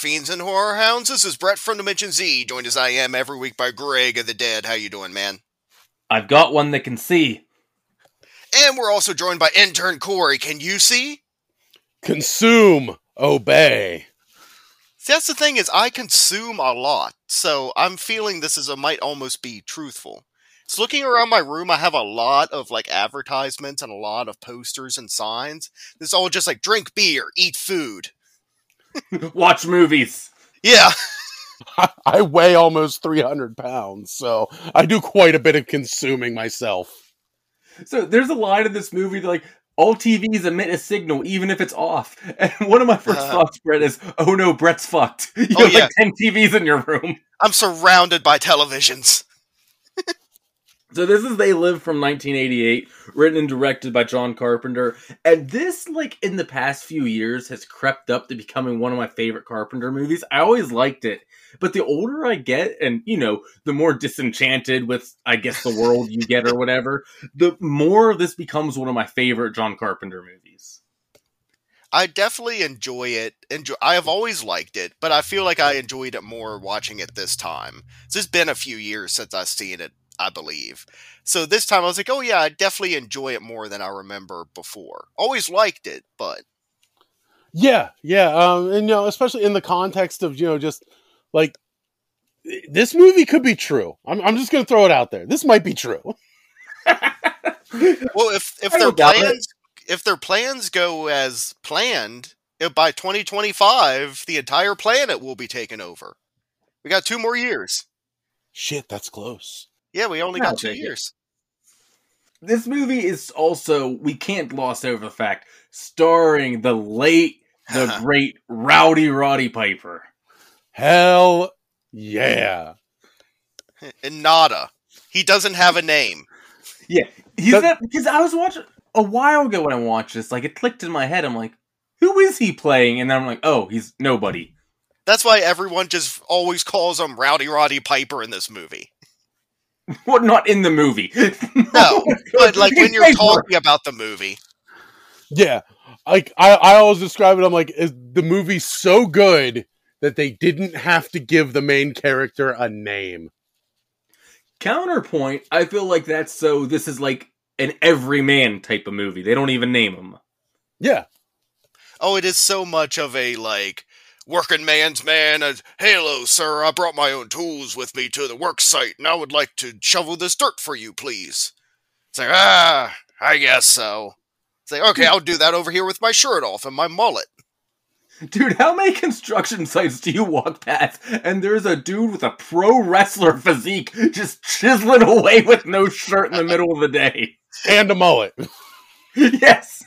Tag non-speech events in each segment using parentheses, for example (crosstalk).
fiends and horror hounds. This is Brett from Dimension Z, joined as I am every week by Greg of the Dead. How you doing, man? I've got one that can see. And we're also joined by intern Corey. Can you see? Consume, obey. See, that's the thing is I consume a lot, so I'm feeling this is a might almost be truthful. So looking around my room, I have a lot of like advertisements and a lot of posters and signs. It's all just like drink beer, eat food. (laughs) Watch movies. Yeah, (laughs) I weigh almost 300 pounds, so I do quite a bit of consuming myself. So there's a line in this movie that, like all TVs emit a signal even if it's off. (laughs) And one of my first Uh. thoughts, Brett, is, "Oh no, Brett's fucked. (laughs) You Oh, have yeah. like ten TVs in your room." I'm surrounded by televisions. So this is They Live from 1988, written and directed by John Carpenter. And this, like, in the past few years, has crept up to becoming one of my favorite Carpenter movies. I always liked it. But the older I get, and, you know, the more disenchanted with, I guess, the world you get or whatever, the more this becomes one of my favorite John Carpenter movies. I definitely enjoy it. Enjoy. I have always liked it, but I feel like I enjoyed it more watching it this time. It's been a few years since I've seen it, I believe. So this time I was like, oh yeah, I definitely enjoy it more than I remember before. Always liked it, but Yeah, yeah, um, and you know, especially in the context of you know, just like this movie could be true. I'm, I'm just gonna throw it out there. This might be true. (laughs) well, if if their it. plans if their plans go as planned, if by 2025 the entire planet will be taken over. We got two more years. Shit, that's close. Yeah, we only I'll got two take it. years. This movie is also, we can't gloss over the fact, starring the late, the (laughs) great Rowdy Roddy Piper. Hell yeah. (laughs) And nada. He doesn't have a name. Yeah, he's That- that because I was watching a while ago when I watched this, like it clicked in my head. I'm like, who is he playing? And then I'm like, oh, he's nobody. That's why everyone just always calls him Rowdy Roddy Piper in this movie. (laughs) Well, not in the movie. (laughs) No, (laughs) but like when you're talking about the movie, Yeah. Like I, I always describe it, I'm like, is the movie's so good that they didn't have to give the main character a name. Counterpoint, I feel like that's so. This is like an everyman type of movie. They don't even name him. Yeah. oh, it is so much of a like working man's man. And, Hello, sir. I brought my own tools with me to the work site, and I would like to shovel this dirt for you, please. It's like ah, I guess so. It's like okay, I'll do that over here with my shirt off and my mullet. Dude, how many construction sites do you walk past and there's a dude with a pro wrestler physique just chiseling away with no shirt in the middle of the day? And a mullet. (laughs) yes.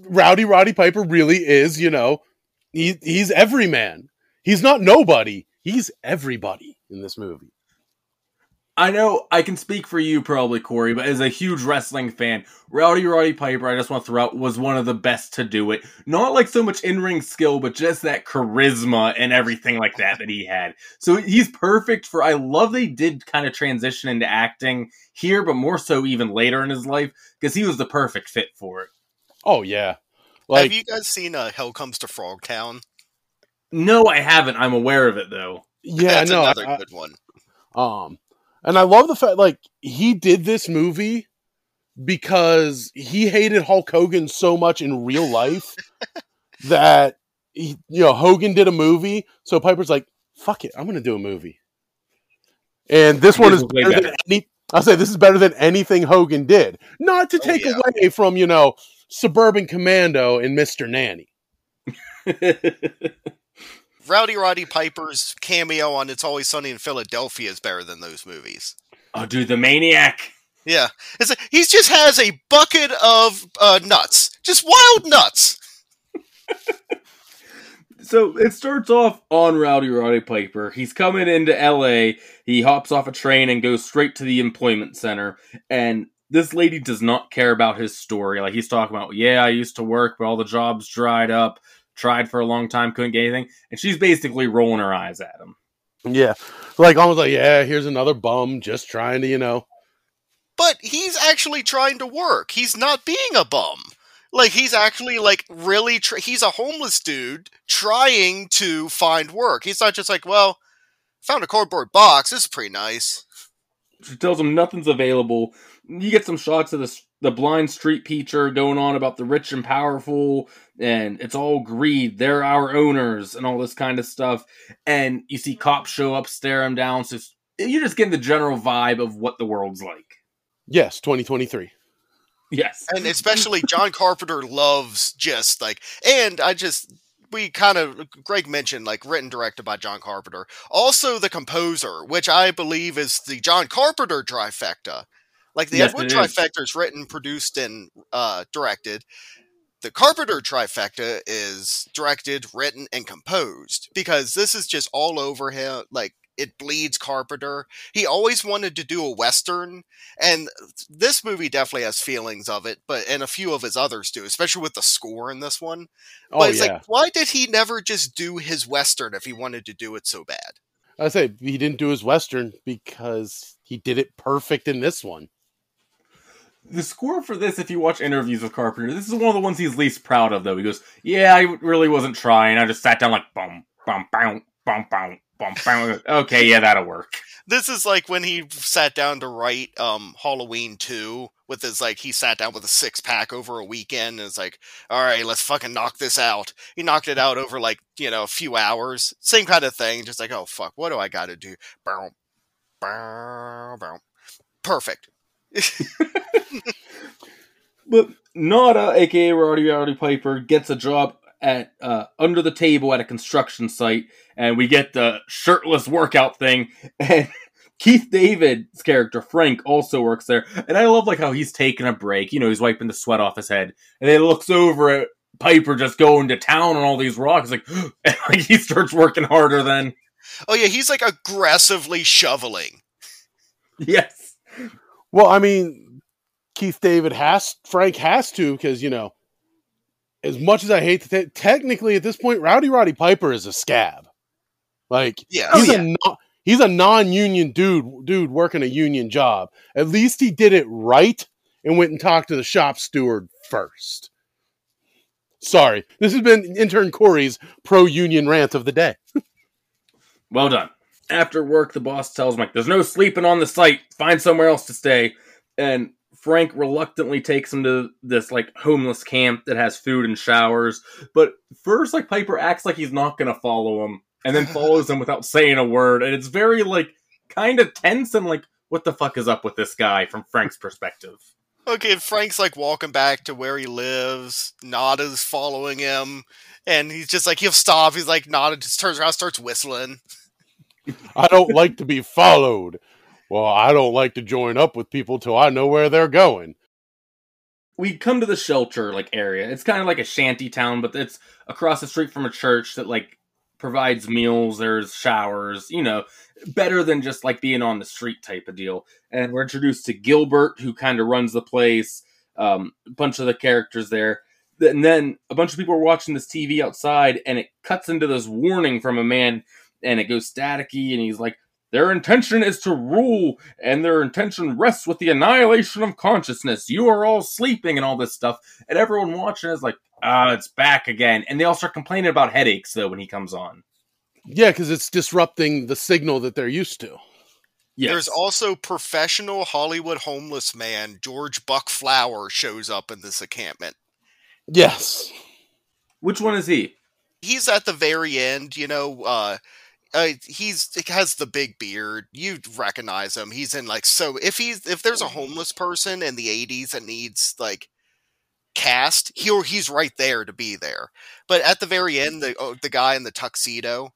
Rowdy Roddy Piper really is, you know, he, he's every man. He's not nobody. He's everybody in this movie. I know I can speak for you probably, Corey, but as a huge wrestling fan, Rowdy Roddy Piper, I just want to throw out, was one of the best to do it. Not like so much in ring skill, but just that charisma and everything like that that he had. So he's perfect for. I love they did kind of transition into acting here, but more so even later in his life because he was the perfect fit for it. Oh yeah. Have you guys seen uh, Hell Comes to Frogtown? No, I haven't. I'm aware of it though. yeah, That's no. another I- good one. Um, and I love the fact like he did this movie because he hated Hulk Hogan so much in real life (laughs) that he, you know Hogan did a movie, so Piper's like, "Fuck it, I'm gonna do a movie." And this one This is better than better. any. I'll say this is better than anything Hogan did. Not to Oh, take yeah. away from you know Suburban Commando and Mister Nanny. (laughs) Rowdy Roddy Piper's cameo on It's Always Sunny in Philadelphia is better than those movies. oh, dude, the maniac. Yeah, it's he just has a bucket of uh, nuts, just wild nuts. (laughs) So it starts off on Rowdy Roddy Piper. He's coming into LA. He hops off a train and goes straight to the employment center. And this lady does not care about his story. Like he's talking about, yeah, I used to work, but all the jobs dried up. Tried for a long time, couldn't get anything, and she's basically rolling her eyes at him. Yeah, like almost like yeah, here's another bum just trying to you know. But he's actually trying to work. He's not being a bum. Like he's actually like really. Tr- he's a homeless dude trying to find work. He's not just like, well, found a cardboard box. This is pretty nice. She tells him nothing's available. You get some shots of the the blind street preacher going on about the rich and powerful, and it's all greed. They're our owners, and all this kind of stuff. And you see cops show up, stare him down. So you're just getting the general vibe of what the world's like. Yes, 2023. Yes, and especially John Carpenter loves just like, and I just we kind of Greg mentioned like written directed by John Carpenter. Also the composer, which I believe is the John Carpenter trifecta. Like the yes, Ed Wood trifecta is written, produced, and uh, directed. The Carpenter trifecta is directed, written, and composed because this is just all over him. Like it bleeds Carpenter. He always wanted to do a western, and this movie definitely has feelings of it. But and a few of his others do, especially with the score in this one. But oh, it's yeah. like, why did he never just do his western if he wanted to do it so bad? I say he didn't do his western because he did it perfect in this one. The score for this, if you watch interviews with Carpenter, this is one of the ones he's least proud of. Though he goes, "Yeah, I really wasn't trying. I just sat down like bum bum bum bum bum okay, yeah, that'll work. This is like when he sat down to write um, Halloween 2 with his like he sat down with a six pack over a weekend and it's like, all right, let's fucking knock this out. He knocked it out over like, you know, a few hours. Same kind of thing, just like, oh fuck, what do I gotta do? Bow, bow, bow. Perfect. (laughs) but Nada, aka Roddy Rowdy Piper, gets a job at uh, under the table at a construction site, and we get the shirtless workout thing. (laughs) And Keith David's character Frank also works there, and I love like how he's taking a break. You know, he's wiping the sweat off his head, and then he looks over at Piper just going to town on all these rocks. Like, (gasps) and like he starts working harder then. Oh yeah, he's like aggressively shoveling. (laughs) Yes. Well, I mean, Keith David has Frank has to because you know as much as I hate to th- technically at this point, Rowdy Roddy Piper is a scab. Like yeah. he's oh, yeah. a no- he's a non-union dude dude working a union job. At least he did it right and went and talked to the shop steward first. Sorry, this has been intern Corey's pro-union rant of the day. (laughs) well done. After work, the boss tells Mike, "There's no sleeping on the site. Find somewhere else to stay." And Frank reluctantly takes him to this like homeless camp that has food and showers. But first, like Piper acts like he's not gonna follow him, and then follows him without saying a word, and it's very like kind of tense and like, what the fuck is up with this guy from Frank's perspective? Okay, Frank's like walking back to where he lives. Nada's following him, and he's just like he'll stop. He's like Nada just turns around, starts whistling. I don't like to be followed well, I don't like to join up with people till I know where they're going. We come to the shelter like area. It's kind of like a shanty town, but it's across the street from a church that like provides meals, there's showers, you know, better than just like being on the street type of deal. And we're introduced to Gilbert, who kind of runs the place, um, a bunch of the characters there. And then a bunch of people are watching this TV outside, and it cuts into this warning from a man, and it goes staticky, and he's like, their intention is to rule, and their intention rests with the annihilation of consciousness. You are all sleeping and all this stuff. And everyone watching is like, ah, it's back again. And they all start complaining about headaches, though, when he comes on. Yeah, because it's disrupting the signal that they're used to. Yes. There's also professional Hollywood homeless man George Buck Flower shows up in this encampment. Yes. Which one is he? He's at the very end, you know, uh, uh, he's he has the big beard. You recognize him. He's in like so. If he's if there's a homeless person in the '80s that needs like cast, he he's right there to be there. But at the very end, the oh, the guy in the tuxedo.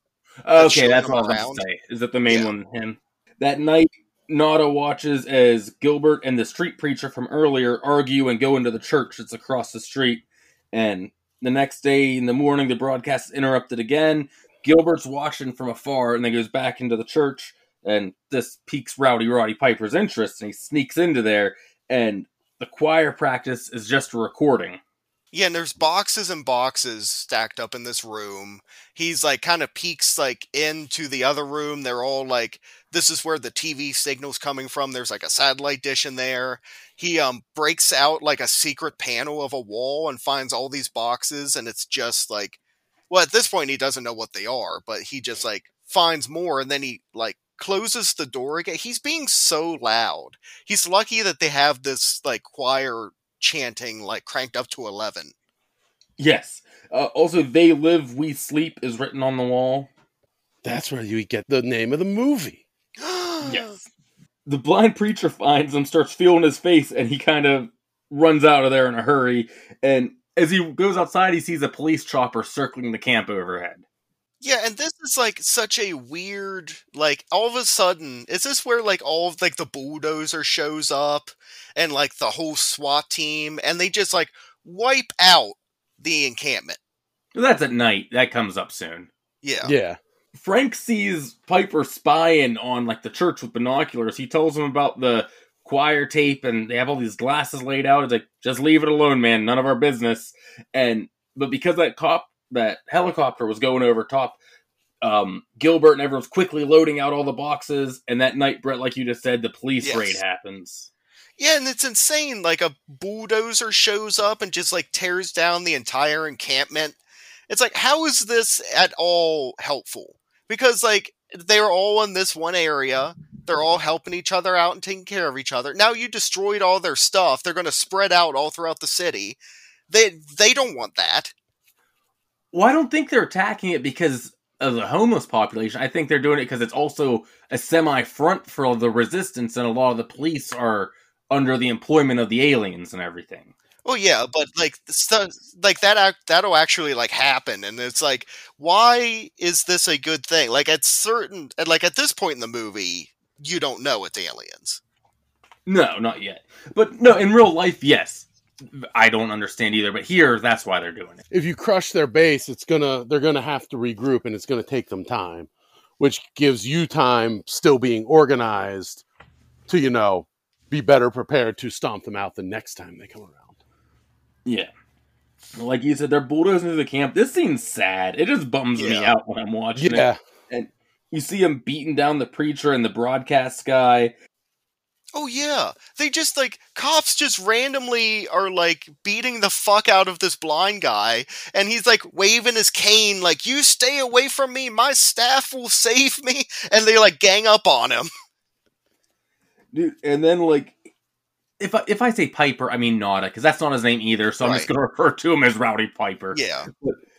Okay, that's what I was say. Is that the main yeah. one? Him. That night, Nada watches as Gilbert and the street preacher from earlier argue and go into the church that's across the street. And the next day in the morning, the broadcast is interrupted again. Gilbert's watching from afar and then goes back into the church, and this piques Rowdy Roddy Piper's interest, and he sneaks into there. And the choir practice is just a recording. Yeah, and there's boxes and boxes stacked up in this room. He's like kind of peeks like into the other room. They're all like this is where the TV signal's coming from. There's like a satellite dish in there. He um breaks out like a secret panel of a wall and finds all these boxes and it's just like well at this point he doesn't know what they are, but he just like finds more and then he like closes the door again. He's being so loud. He's lucky that they have this like choir chanting like cranked up to 11. Yes. Uh, also, they live, we sleep is written on the wall. That's where you get the name of the movie. (gasps) Yes. The blind preacher finds him, starts feeling his face, and he kind of runs out of there in a hurry. And as he goes outside, he sees a police chopper circling the camp overhead. Yeah, and this is like such a weird like all of a sudden is this where like all of like the bulldozer shows up and like the whole SWAT team and they just like wipe out the encampment. That's at night. That comes up soon. Yeah. Yeah. Frank sees Piper spying on like the church with binoculars. He tells him about the choir tape and they have all these glasses laid out. It's like, just leave it alone, man. None of our business. And but because that cop that helicopter was going over top, um, Gilbert and everyone's quickly loading out all the boxes. And that night, Brett, like you just said, the police Yes. raid happens. Yeah, and it's insane. Like a bulldozer shows up and just like tears down the entire encampment. It's like, how is this at all helpful? Because like they're all in this one area. They're all helping each other out and taking care of each other. Now you destroyed all their stuff. They're going to spread out all throughout the city. They they don't want that. Well, I don't think they're attacking it because of the homeless population. I think they're doing it because it's also a semi front for the resistance, and a lot of the police are under the employment of the aliens and everything. Well, yeah, but like stuff like that act that'll actually like happen, and it's like, why is this a good thing? Like at certain, at, like at this point in the movie, you don't know it's aliens. No, not yet. But no, in real life, yes. I don't understand either, but here, that's why they're doing it. If you crush their base, it's gonna they're gonna have to regroup, and it's gonna take them time, which gives you time still being organized to you know be better prepared to stomp them out the next time they come around. Yeah. Like you said, they're bulldozing through the camp. This scene's sad. It just bums me out when I'm watching it. Yeah, And You see him beating down the preacher and the broadcast guy. Oh yeah, they just like cops just randomly are like beating the fuck out of this blind guy, and he's like waving his cane, like "You stay away from me, my staff will (laughs) save me," and they like gang up on him. Dude, and then like if I if I say Piper, I mean Nada, because that's not his name either, so I'm just gonna (laughs) refer to him as Rowdy Piper. Yeah,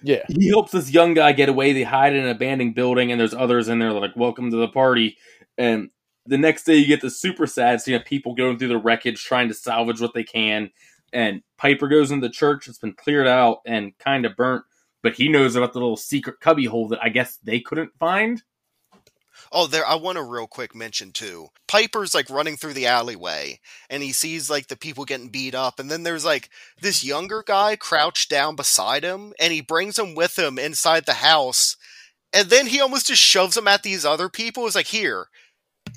yeah. He helps this young guy get away. They hide in an abandoned building, and there's others in there that are like, Welcome to the party. And the next day you get the super sad scene of people going through the wreckage trying to salvage what they can. And Piper goes into the church, it's been cleared out and kind of burnt, but he knows about the little secret cubby hole that I guess they couldn't find. Oh, there. I want to real quick mention too. Piper's like running through the alleyway, and he sees like the people getting beat up, and then there's like this younger guy crouched down beside him, and he brings him with him inside the house, and then he almost just shoves him at these other people. It's like, here,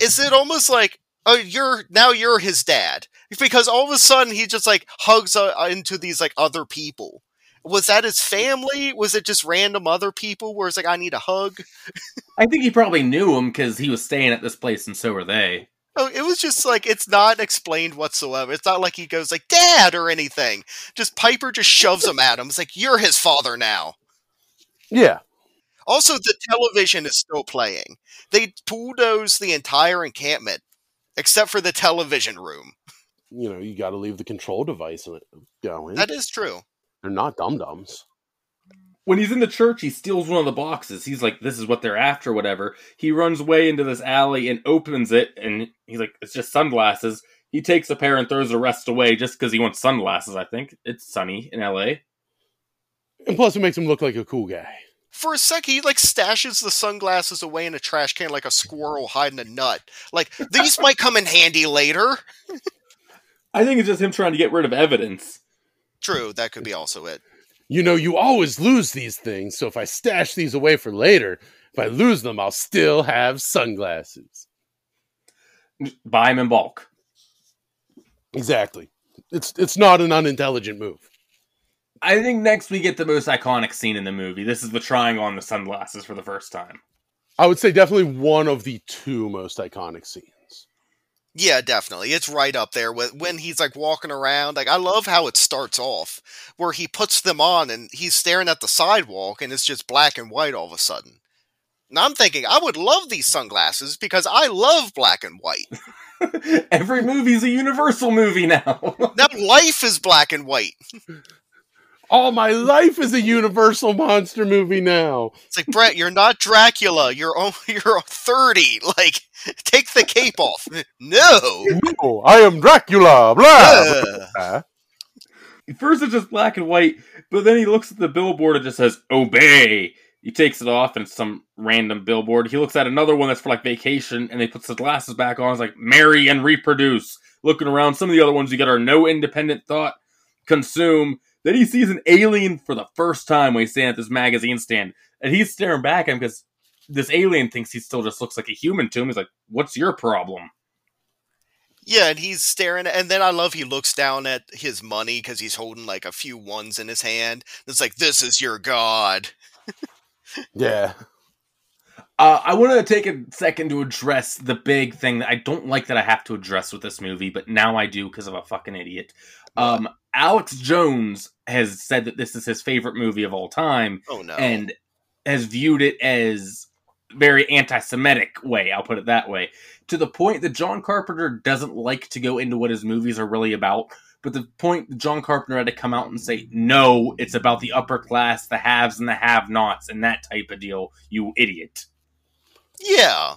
is it almost like, oh, you're now you're his dad because all of a sudden he just like hugs uh, into these like other people. Was that his family? Was it just random other people where it's like, I need a hug? I think he probably knew him because he was staying at this place and so were they. Oh, it was just like it's not explained whatsoever. It's not like he goes like "Dad" or anything. Just Piper just shoves him at him. It's like you're his father now. Yeah. Also, the television is still playing. They bulldoze the entire encampment except for the television room. You know, you got to leave the control device going. That is true. They're not dum dums. when he's in the church, he steals one of the boxes. He's like, "This is what they're after." Whatever. He runs way into this alley and opens it, and he's like, "It's just sunglasses." He takes a pair and throws the rest away just because he wants sunglasses. I think it's sunny in L.A. And plus, it makes him look like a cool guy. For a sec, he like stashes the sunglasses away in a trash can like a squirrel hiding a nut. Like these might come in handy later. (laughs) I think it's just him trying to get rid of evidence. True, that could be also it. You know, you always lose these things, so if I stash these away for later, if I lose them, I'll still have sunglasses. Buy them in bulk. Exactly. it's it's not an unintelligent move. I think next we get the most iconic scene in the movie. This is the trying on the sunglasses for the first time. I would say definitely one of the two most iconic scenes. Yeah, definitely. It's right up there with when he's like walking around. Like I love how it starts off where he puts them on and he's staring at the sidewalk and it's just black and white all of a sudden. And I'm thinking I would love these sunglasses because I love black and white. (laughs) Every movie's a universal movie now. (laughs) now life is black and white. (laughs) All my life is a Universal monster movie now. It's like Brett, you're not Dracula. You're only, (laughs) you're 30. Like, take the cape off. No. No, I am Dracula. Blah. Ugh. First it's just black and white, but then he looks at the billboard and just says, Obey. He takes it off and it's some random billboard. He looks at another one that's for like vacation and he puts the glasses back on. It's like, marry and reproduce. Looking around, some of the other ones you get are no independent thought, consume. Then he sees an alien for the first time when he's standing at this magazine stand. And he's staring back at him because this alien thinks he still just looks like a human to him. He's like, What's your problem? Yeah, and he's staring, and then I love he looks down at his money because he's holding like a few ones in his hand. It's like, this is your god. (laughs) Yeah. Uh, I want to take a second to address the big thing that I don't like that I have to address with this movie, but now I do because I'm a fucking idiot. Um, Alex Jones has said that this is his favorite movie of all time Oh no. and has viewed it as very anti-Semitic way. I'll put it that way. To the point that John Carpenter doesn't like to go into what his movies are really about. But the point that John Carpenter had to come out and say, no, it's about the upper class, the haves and the have-nots, and that type of deal. You idiot. yeah.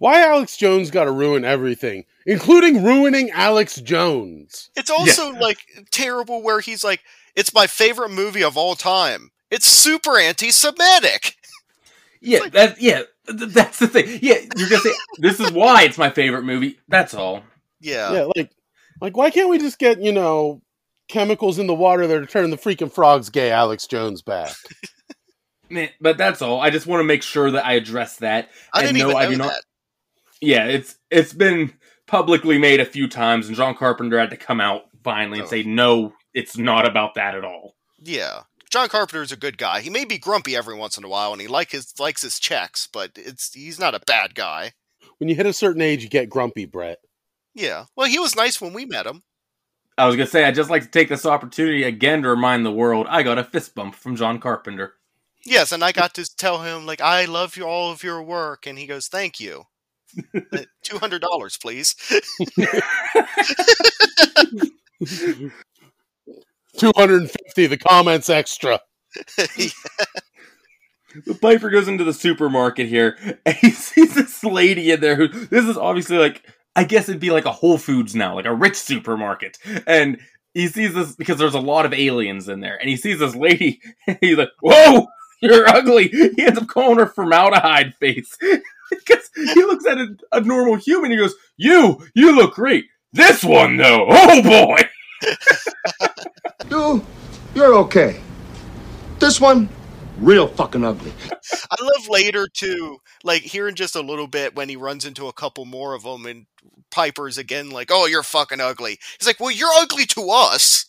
Why Alex Jones got to ruin everything, including ruining Alex Jones? It's also like terrible where he's like, it's my favorite movie of all time. It's super anti Semitic. (laughs) Yeah, like- that yeah, th- that's the thing. Yeah, you're gonna say (laughs) this is why it's my favorite movie. That's all. Yeah. Yeah, like, like why can't we just get you know chemicals in the water that are turning the freaking frogs gay? Alex Jones back. (laughs) Man, but that's all. I just want to make sure that I address that. I And didn't no, even I know do not- that. Yeah, it's it's been publicly made a few times, and John Carpenter had to come out finally and Oh. say, "No, it's not about that at all." Yeah. John Carpenter's a good guy. He may be grumpy every once in a while and he like his likes his checks, but it's he's not a bad guy. When you hit a certain age, you get grumpy, Brett. Yeah. Well, he was nice when we met him. I was gonna say, I'd just like to take this opportunity again to remind the world I got a fist bump from John Carpenter. Yes, and I got to tell him like I love you, all of your work, and he goes, "Thank you." Two hundred dollars, please. Two hundred and fifty. The comments extra. (laughs) The Piper goes into the supermarket here, and he (laughs) sees this lady in there who this is obviously like I guess it'd be like a Whole Foods now, like a rich supermarket. And he sees this because there's a lot of aliens in there, and he sees this lady, (laughs) and he's like, Whoa, you're ugly. He ends up calling her formaldehyde face. (laughs) because he looks at a, a normal human, he goes, You, you look great. This one though, (laughs) oh boy. (laughs) You, you're okay. This one, real fucking ugly. I love later too, like here hearing just a little bit when he runs into a couple more of them, and Piper's again like, "Oh, you're fucking ugly." He's like, "Well, you're ugly to us."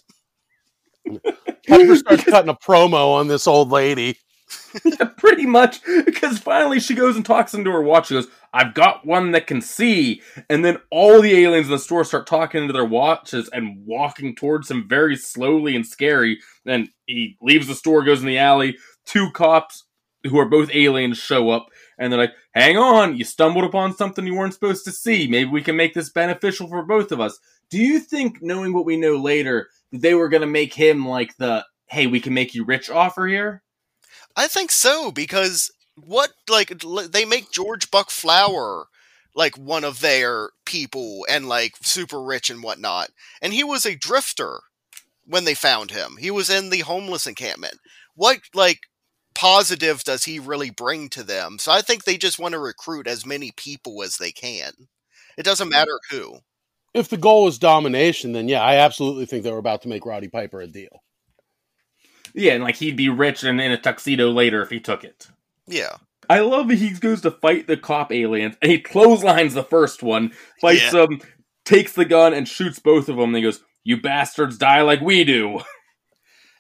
Piper starts cutting a promo on this old lady. (laughs) Pretty much, because finally she goes and talks into her watch. She goes, I've got one that can see. And then all the aliens in the store start talking into their watches and walking towards him very slowly and scary. Then he leaves the store, goes in the alley. Two cops who are both aliens show up. And they're like, hang on, you stumbled upon something you weren't supposed to see. Maybe we can make this beneficial for both of us. Do you think, knowing what we know later, that they were going to make him like the, hey, we can make you rich offer here? I think so because what like they make George Buck Flower like one of their people and like super rich and whatnot, and he was a drifter when they found him. He was in the homeless encampment. What like positive does he really bring to them? So I think they just want to recruit as many people as they can. It doesn't mm. matter who. If the goal is domination, then yeah, I absolutely think they were about to make Roddy Piper a deal. Yeah, and like he'd be rich and in a tuxedo later if he took it. Yeah. I love that he goes to fight the cop aliens and he clotheslines the first one, fights Yeah. them, takes the gun and shoots both of them. And he goes, You bastards die like we do. (laughs)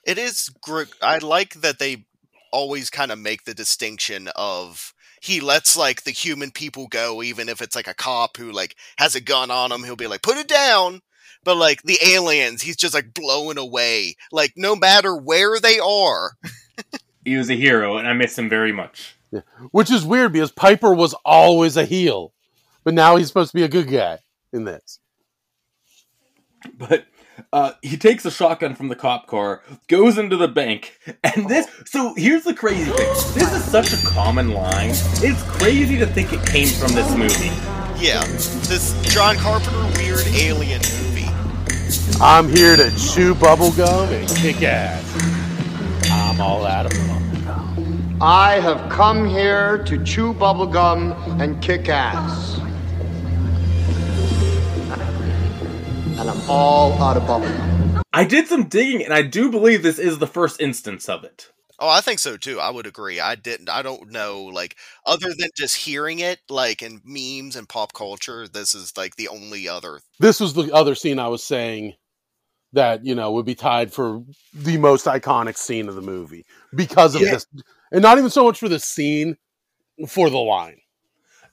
It is. Gr- I like that they always kind of make the distinction of he lets like the human people go, even if it's like a cop who like has a gun on him. He'll be like, "Put it down." But like the aliens, he's just like blowing away. Like no matter where they are. (laughs) He was a hero, and I miss him very much. Which is weird because Piper was always a heel, but now he's supposed to be a good guy in this. But uh, he takes a shotgun from the cop car, goes into the bank, and this. So here's the crazy thing. This is such a common line. It's crazy to think it came from this movie. Yeah, this John Carpenter weird alien movie. I'm here to chew bubblegum and kick ass. I'm all out of bubblegum. I have come here to chew bubblegum and kick ass. And I'm all out of bubblegum. I did some digging, and I do believe this is the first instance of it. Oh, I think so too. I would agree. I didn't. I don't know. Like, other than just hearing it, like in memes and pop culture, this is like the only other. This was the other scene I was saying that, you know, would be tied for the most iconic scene of the movie because of Yeah. this. And not even so much for the scene, for the line.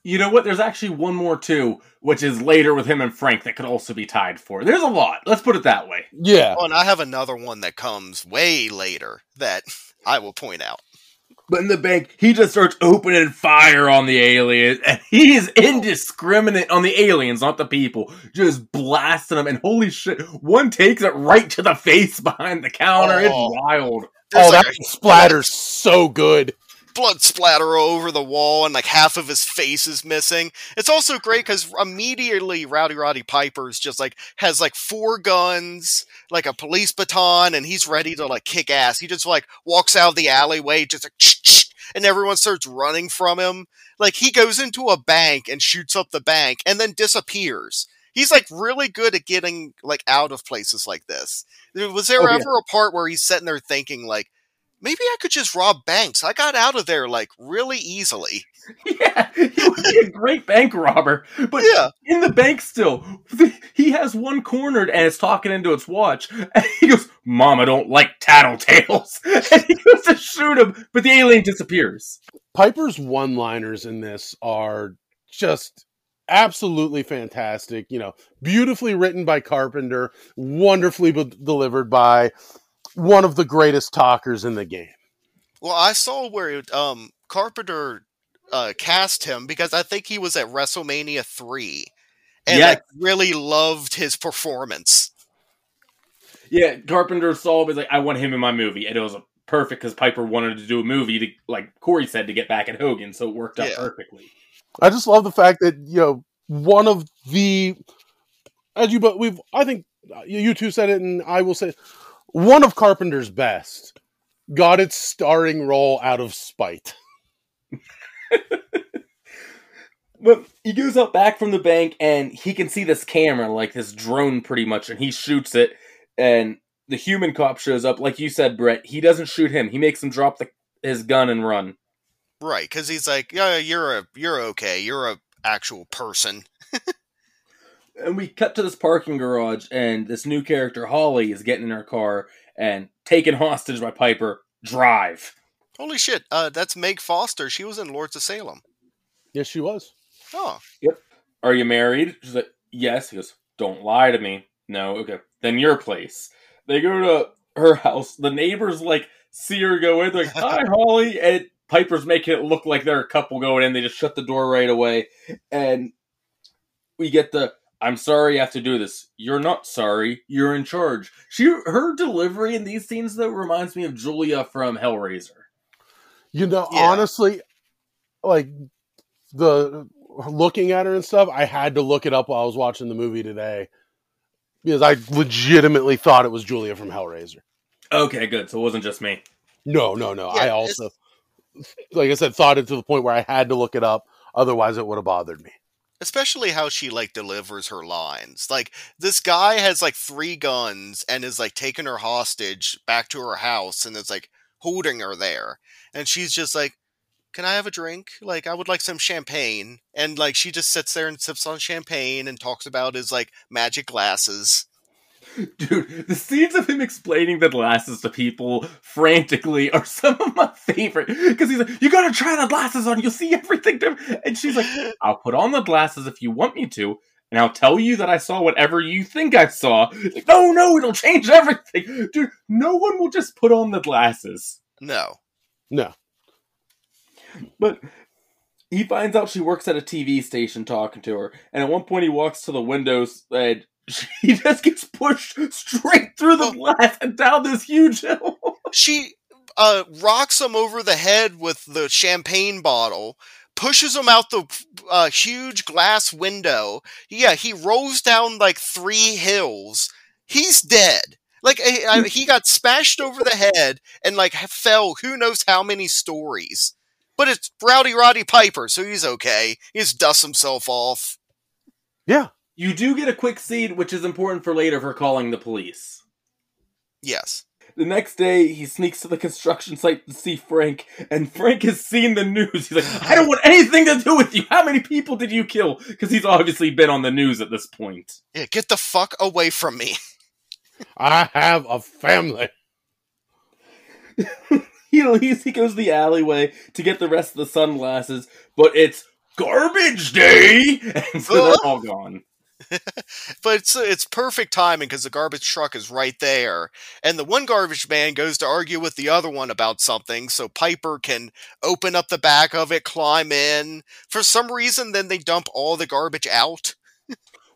You know what? There's actually one more too, which is later with him and Frank that could also be tied for. There's a lot. Let's put it that way. Yeah. Oh, and I have another one that comes way later that I will point out. But in the bank, he just starts opening fire on the aliens, and he is indiscriminate on the aliens, not the people. Just blasting them, and holy shit, one takes it right to the face behind the counter. Oh. It's wild. There's oh, like that a splatter's so good. Blood splatter over the wall, and like half of his face is missing. It's also great because immediately Rowdy Roddy Piper's just like has like four guns, like a police baton, and he's ready to like kick ass. He just like walks out of the alleyway, just like, and everyone starts running from him. Like he goes into a bank and shoots up the bank, and then disappears. He's like really good at getting like out of places like this. Was there Oh, yeah. ever a part where he's sitting there thinking like? Maybe I could just rob banks. I got out of there like really easily. (laughs) Yeah, he would be a great bank robber. But Yeah. in the bank still, (laughs) he has one cornered and it's talking into its watch. (laughs) And he goes, Mama don't like tattletales. And he goes to shoot him, but the alien disappears. Piper's one liners in this are just absolutely fantastic. You know, beautifully written by Carpenter, wonderfully be- delivered by one of the greatest talkers in the game. Well, I saw where um Carpenter uh cast him because I think he was at WrestleMania 3 and Yes. like really loved his performance. Yeah, Carpenter saw him, was like, I want him in my movie. And it was perfect because Piper wanted to do a movie to, like Corey said, to get back at Hogan. So it worked out Yeah. perfectly. I just love the fact that you know one of the as you but we've I think uh, you two said it and I will say one of Carpenter's best got its starring role out of spite. (laughs) But he goes out back from the bank and he can see this camera, like this drone pretty much, and he shoots it. And the human cop shows up. Like you said, Brett, he doesn't shoot him. He makes him drop the, his gun and run. Right, cuz he's like, "Yeah, you're a you're okay. You're a actual person." And we cut to this parking garage, and this new character, Holly, is getting in her car and taken hostage by Piper. Drive. Holy shit. Uh that's Meg Foster. She was in Lords of Salem. Yes, she was. Oh. Yep. Are you married? She's like, Yes. He goes, Don't lie to me. No, okay. Then your place. They go to her house. The neighbors like see her go in. They're like, (laughs) Hi, Holly. And Piper's making it look like they're a couple going in. They just shut the door right away. And we get the I'm sorry you have to do this. You're not sorry. You're in charge. She her delivery in these scenes though reminds me of Julia from Hellraiser. You know, Yeah. honestly, like the looking at her and stuff, I had to look it up while I was watching the movie today because I legitimately thought it was Julia from Hellraiser. Okay, good. So it wasn't just me. No, no, no. Yeah, I it's- also, like I said, thought it to the point where I had to look it up. Otherwise, it would have bothered me. Especially how she like delivers her lines like this guy has like three guns and is like taking her hostage back to her house and is like holding her there and she's just like can i have a drink? Like i would like some champagne and like she just sits there and sips on champagne and talks about his like magic glasses (laughs) Dude, the scenes of him explaining the glasses to people frantically are (laughs) some of my favorite. Because he's like, You gotta try the glasses on, you'll see everything. different." And she's like, (laughs) I'll put on the glasses if you want me to, and I'll tell you that I saw whatever you think I saw. It's like, no, no, it'll change everything. Dude, no one will just put on the glasses. No. No. But he finds out she works at a TV station talking to her, and at one point he walks to the windows and (laughs) he just gets pushed straight through the Oh. glass and down this huge hill. (laughs) She uh, rocks him over the head with the champagne bottle, pushes him out the uh, huge glass window. Yeah, he rolls down like three hills. He's dead. Like I- I- he got smashed over the head and like fell who knows how many stories. But it's Rowdy Roddy Piper, so he's okay. He just dusts himself off. Yeah. You do get a quick seed, which is important for later for calling the police. Yes. The next day, he sneaks to the construction site to see Frank, and Frank has seen the news. He's like, I don't want anything to do with you. How many people did you kill? Because he's obviously been on the news at this point. Yeah, get the fuck away from me. (laughs) I have a family. (laughs) He leaves, he goes to the alleyway to get the rest of the sunglasses, but it's garbage day! And so they're all gone. (laughs) but it's it's perfect timing because the garbage truck is right there, and the one garbage man goes to argue with the other one about something, so Piper can open up the back of it, climb in. For some reason, then they dump all the garbage out.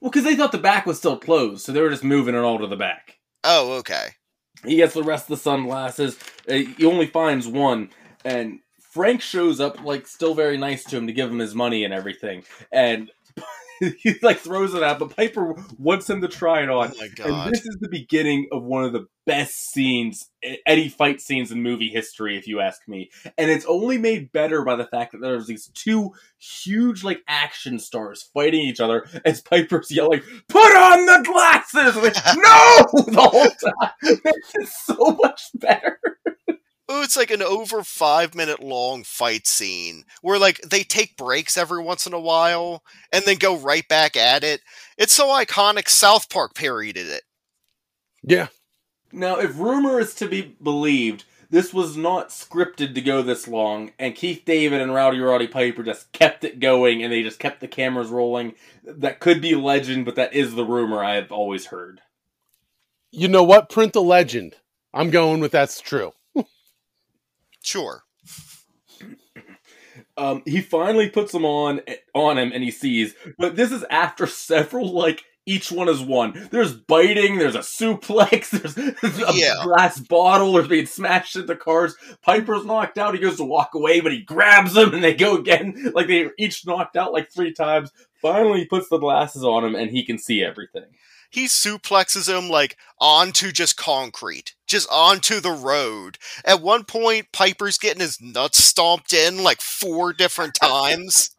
Well, because they thought the back was still closed, so they were just moving it all to the back. Oh, okay. He gets the rest of the sunglasses. Uh, he only finds one, and Frank shows up, like, still very nice to him to give him his money and everything. And (laughs) (laughs) he, like, throws it out, but Piper wants him to try it Oh on. my And this is the beginning of one of the best scenes, Eddie fight scenes in movie history, if you ask me. And it's only made better by the fact that there's these two huge, like, action stars fighting each other as Piper's yelling, Put on the glasses! Like, (laughs) no! (laughs) The whole time. This is so much better. Oh, it's like an over five minute long fight scene where like they take breaks every once in a while and then go right back at it. It's so iconic. South Park parodied it. Yeah. Now, if rumor is to be believed, this was not scripted to go this long, and Keith David and Rowdy Roddy Piper just kept it going, and they just kept the cameras rolling. That could be legend, but that is the rumor I have always heard. You know what? Print the legend. I'm going with that's true. Sure. Um, he finally puts them on on him, and he sees. But this is after several like each one is one. There's biting. There's a suplex. (laughs) There's, a Yeah. glass bottle. There's being smashed into cars. Piper's knocked out. He goes to walk away, but he grabs him, and they go again. (laughs) Like they each knocked out like three times. Finally, he puts the glasses on him, and he can see everything. He suplexes him like onto just concrete, just onto the road. At one point, Piper's getting his nuts stomped in like four different times.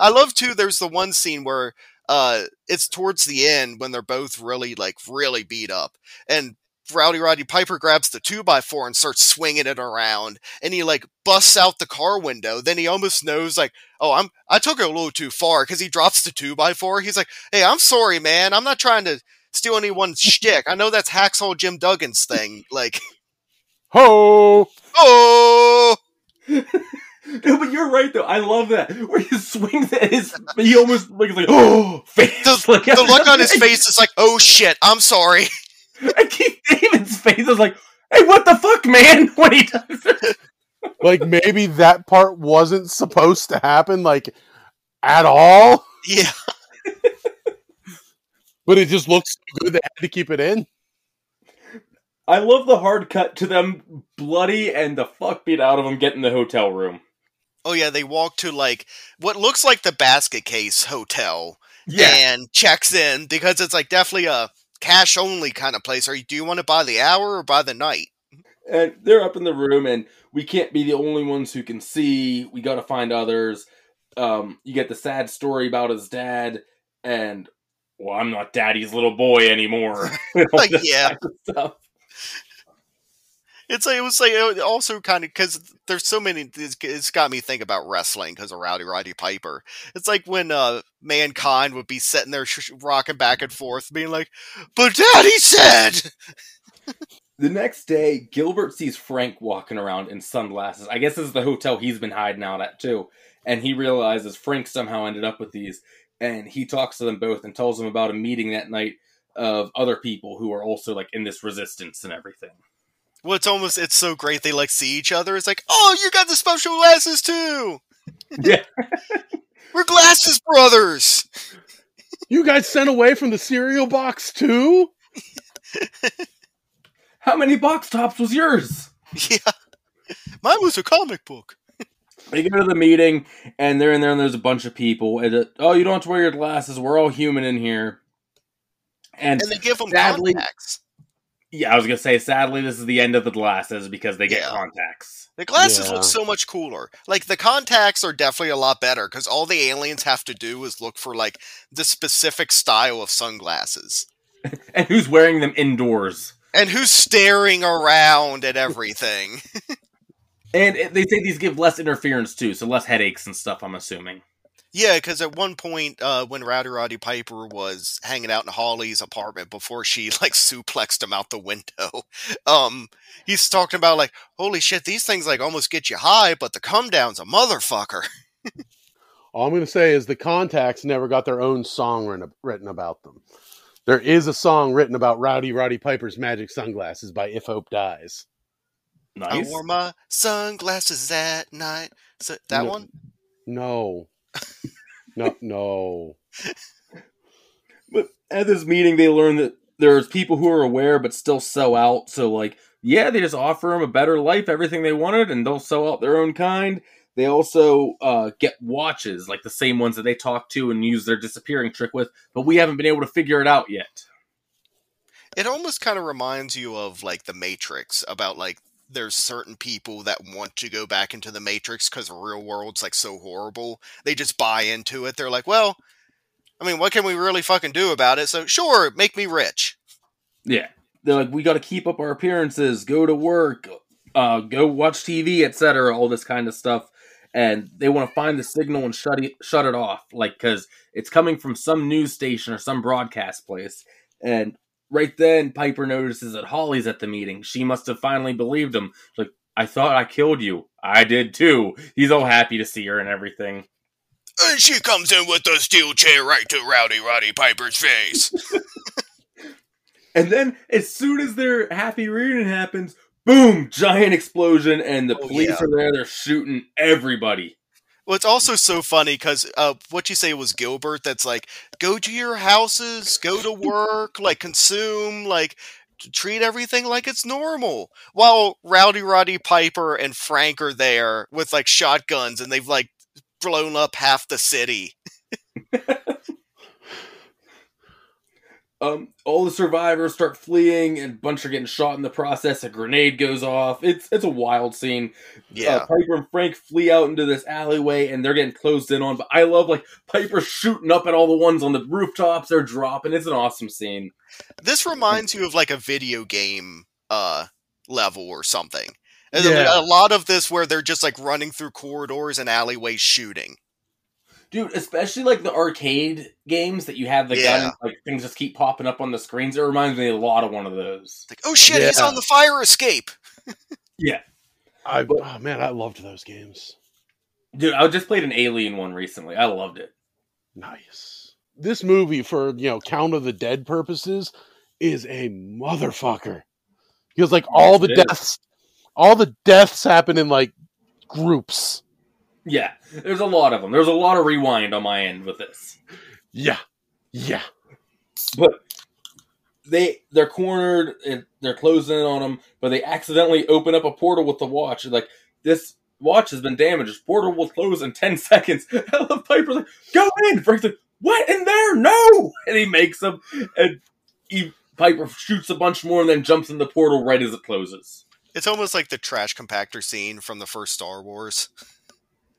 I love too. There's the one scene where uh, it's towards the end when they're both really like really beat up, and Rowdy Roddy Piper grabs the two by four and starts swinging it around, and he like busts out the car window. Then he almost knows like, oh, I'm I took it a little too far because he drops the two by four. He's like, hey, I'm sorry, man. I'm not trying to steal anyone's (laughs) shtick. I know that's Hacksaw Jim Duggan's thing. Like, (laughs) Ho! oh, (laughs) No, but you're right though. I love that where he swings at his. He almost like like oh face. the, like, the look on his face is like, oh shit, I'm sorry. (laughs) And Keith David's face is like, "Hey, what the fuck, man?" (laughs) When he does it. Like maybe that part wasn't supposed to happen, like at all, Yeah, (laughs) but it just looks so good they had to keep it in. I love the hard cut to them bloody and the fuck beat out of them getting the hotel room. oh yeah. They walk to like what looks like the basket case hotel Yeah, and checks in because it's like definitely a cash only kind of place. Are you do you want to buy the hour or buy the night? and they're up in the room, and we can't be the only ones who can see. We got to find others. Um, you get the sad story about his dad, and well, I'm not daddy's little boy anymore. (laughs) (laughs) And all Like, yeah. It's like it was like it also kind of because there's so many. It's, it's got me think about wrestling because of Rowdy Roddy Piper. It's like when uh, mankind would be sitting there sh- rocking back and forth, being like, "But Daddy said." The next day, Gilbert sees Frank walking around in sunglasses. I guess this is the hotel he's been hiding out at too. And he realizes Frank somehow ended up with these. And he talks to them both and tells them about a meeting that night of other people who are also like in this resistance and everything. Well, it's almost it's so great they like see each other. It's like, oh, you got the special glasses too. Yeah. (laughs) We're glasses brothers. You guys sent away from the cereal box too? (laughs) How many box tops was yours? Yeah, mine was a comic book. They go to the meeting and they're in there and there's a bunch of people. And uh, oh, you don't have to wear your glasses. We're all human in here. And, And they give them Sadly- contacts. Yeah, I was gonna say, sadly, this is the end of the glasses because they get Yeah. contacts. The glasses Yeah. look so much cooler. Like the contacts are definitely a lot better because all the aliens have to do is look for like the specific style of sunglasses. (laughs) And who's wearing them indoors? And who's staring around at everything? (laughs) And they say these give less interference too, so less headaches and stuff. I'm assuming. Yeah, because at one point, uh, when Rowdy Roddy Piper was hanging out in Holly's apartment before she (laughs) like suplexed him out the window, (laughs) um, he's talking about like, holy shit, these things like almost get you high, but the come down's a motherfucker. (laughs) All I'm going to say is the Contacts never got their own song written, written about them. There is a song written about Rowdy Roddy Piper's magic sunglasses by If Hope Dies. Nice. I wore my sunglasses at night. So, that No. one? No. (laughs) no, no. But at this meeting, they learn that there's people who are aware but still sell out. So like, yeah, they just offer them a better life, everything they wanted, and they'll sell out their own kind. They also uh, get watches, like the same ones that they talk to and use their disappearing trick with, but we haven't been able to figure it out yet. It almost kind of reminds you of like the Matrix about like there's certain people that want to go back into the Matrix because the real world's like so horrible. They just buy into it. They're like, well, I mean, what can we really fucking do about it? So sure, make me rich. Yeah. They're like, we got to keep up our appearances, go to work, uh, go watch TV, etc., all this kind of stuff. And they want to find the signal and shut it, shut it off, like because it's coming from some news station or some broadcast place. And right then, Piper notices that Holly's at the meeting. She must have finally believed him. She's like, I thought I killed you. I did too. He's all happy to see her and everything. And she comes in with a steel chair right to Rowdy Roddy Piper's face. (laughs) (laughs) And then, as soon as their happy reunion happens, boom, giant explosion, and the Oh, police yeah. are there. They're shooting everybody. Well, it's also so funny because uh, what you say was Gilbert. That's like, go to your houses, go to work, like consume, like treat everything like it's normal. While Rowdy Roddy Piper and Frank are there with like shotguns, and they've like blown up half the city. (laughs) Um, all the survivors start fleeing, and a bunch are getting shot in the process. A grenade goes off. It's it's a wild scene. Yeah, Uh, Piper and Frank flee out into this alleyway, and they're getting closed in on. But I love like Piper shooting up at all the ones on the rooftops. They're dropping. It's an awesome scene. this reminds you of like a video game uh level or something. Yeah. A lot of this where they're just like running through corridors and alleyways shooting. Dude, especially like the arcade games that you have the Yeah. gun, like things just keep popping up on the screens. It reminds me a lot of one of those. Like, oh shit, he's on the fire escape. (laughs) Yeah, I oh man, I loved those games. dude, I just played an Alien one recently. I loved it. Nice. This movie, for you know, Count of the Dead purposes, is a motherfucker. Because like all Yes, the it is. deaths, all the deaths happen in like groups. Yeah, there's a lot of them. There's a lot of rewind on my end with this. Yeah, yeah. but they they're cornered and they're closing in on them but they accidentally open up a portal with the watch like this watch has been damaged this portal will close in 10 (laughs) seconds i love piper's like go in frank's like what in there no (laughs) and he makes them and he piper shoots a bunch more and then jumps in the portal right as it closes It's almost like the trash compactor scene from the first Star Wars. (laughs)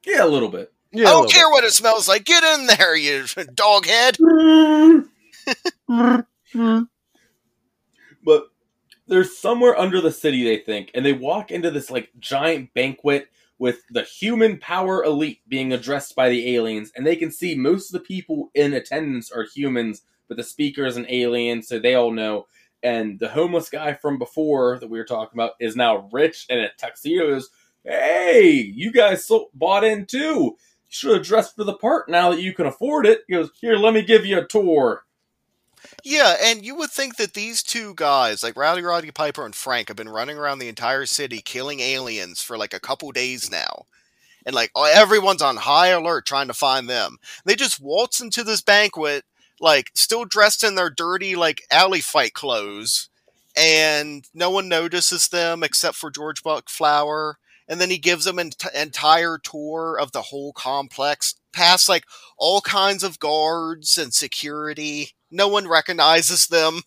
yeah a little bit Yeah. I a don't little care what it smells like. Get in there, you (laughs) dog head. but they're somewhere under the city, they think, and they walk into this like giant banquet with the human power elite being addressed by the aliens, and they can see most of the people in attendance are humans, but the speaker is an alien, so they all know. And the homeless guy from before that we were talking about is now rich and a tuxedo. Hey, you guys so- bought in too. You should have dressed for the part now that you can afford it. He goes, here, let me give you a tour. Yeah, and you would think that these two guys, like Rowdy Roddy Piper and Frank, have been running around the entire city killing aliens for like a couple days now. And like oh, everyone's on high alert trying to find them. They just waltz into this banquet, like still dressed in their dirty, like alley fight clothes, and no one notices them except for George Buck Flower. And then he gives them an ent- entire tour of the whole complex, past like all kinds of guards and security. No one recognizes them.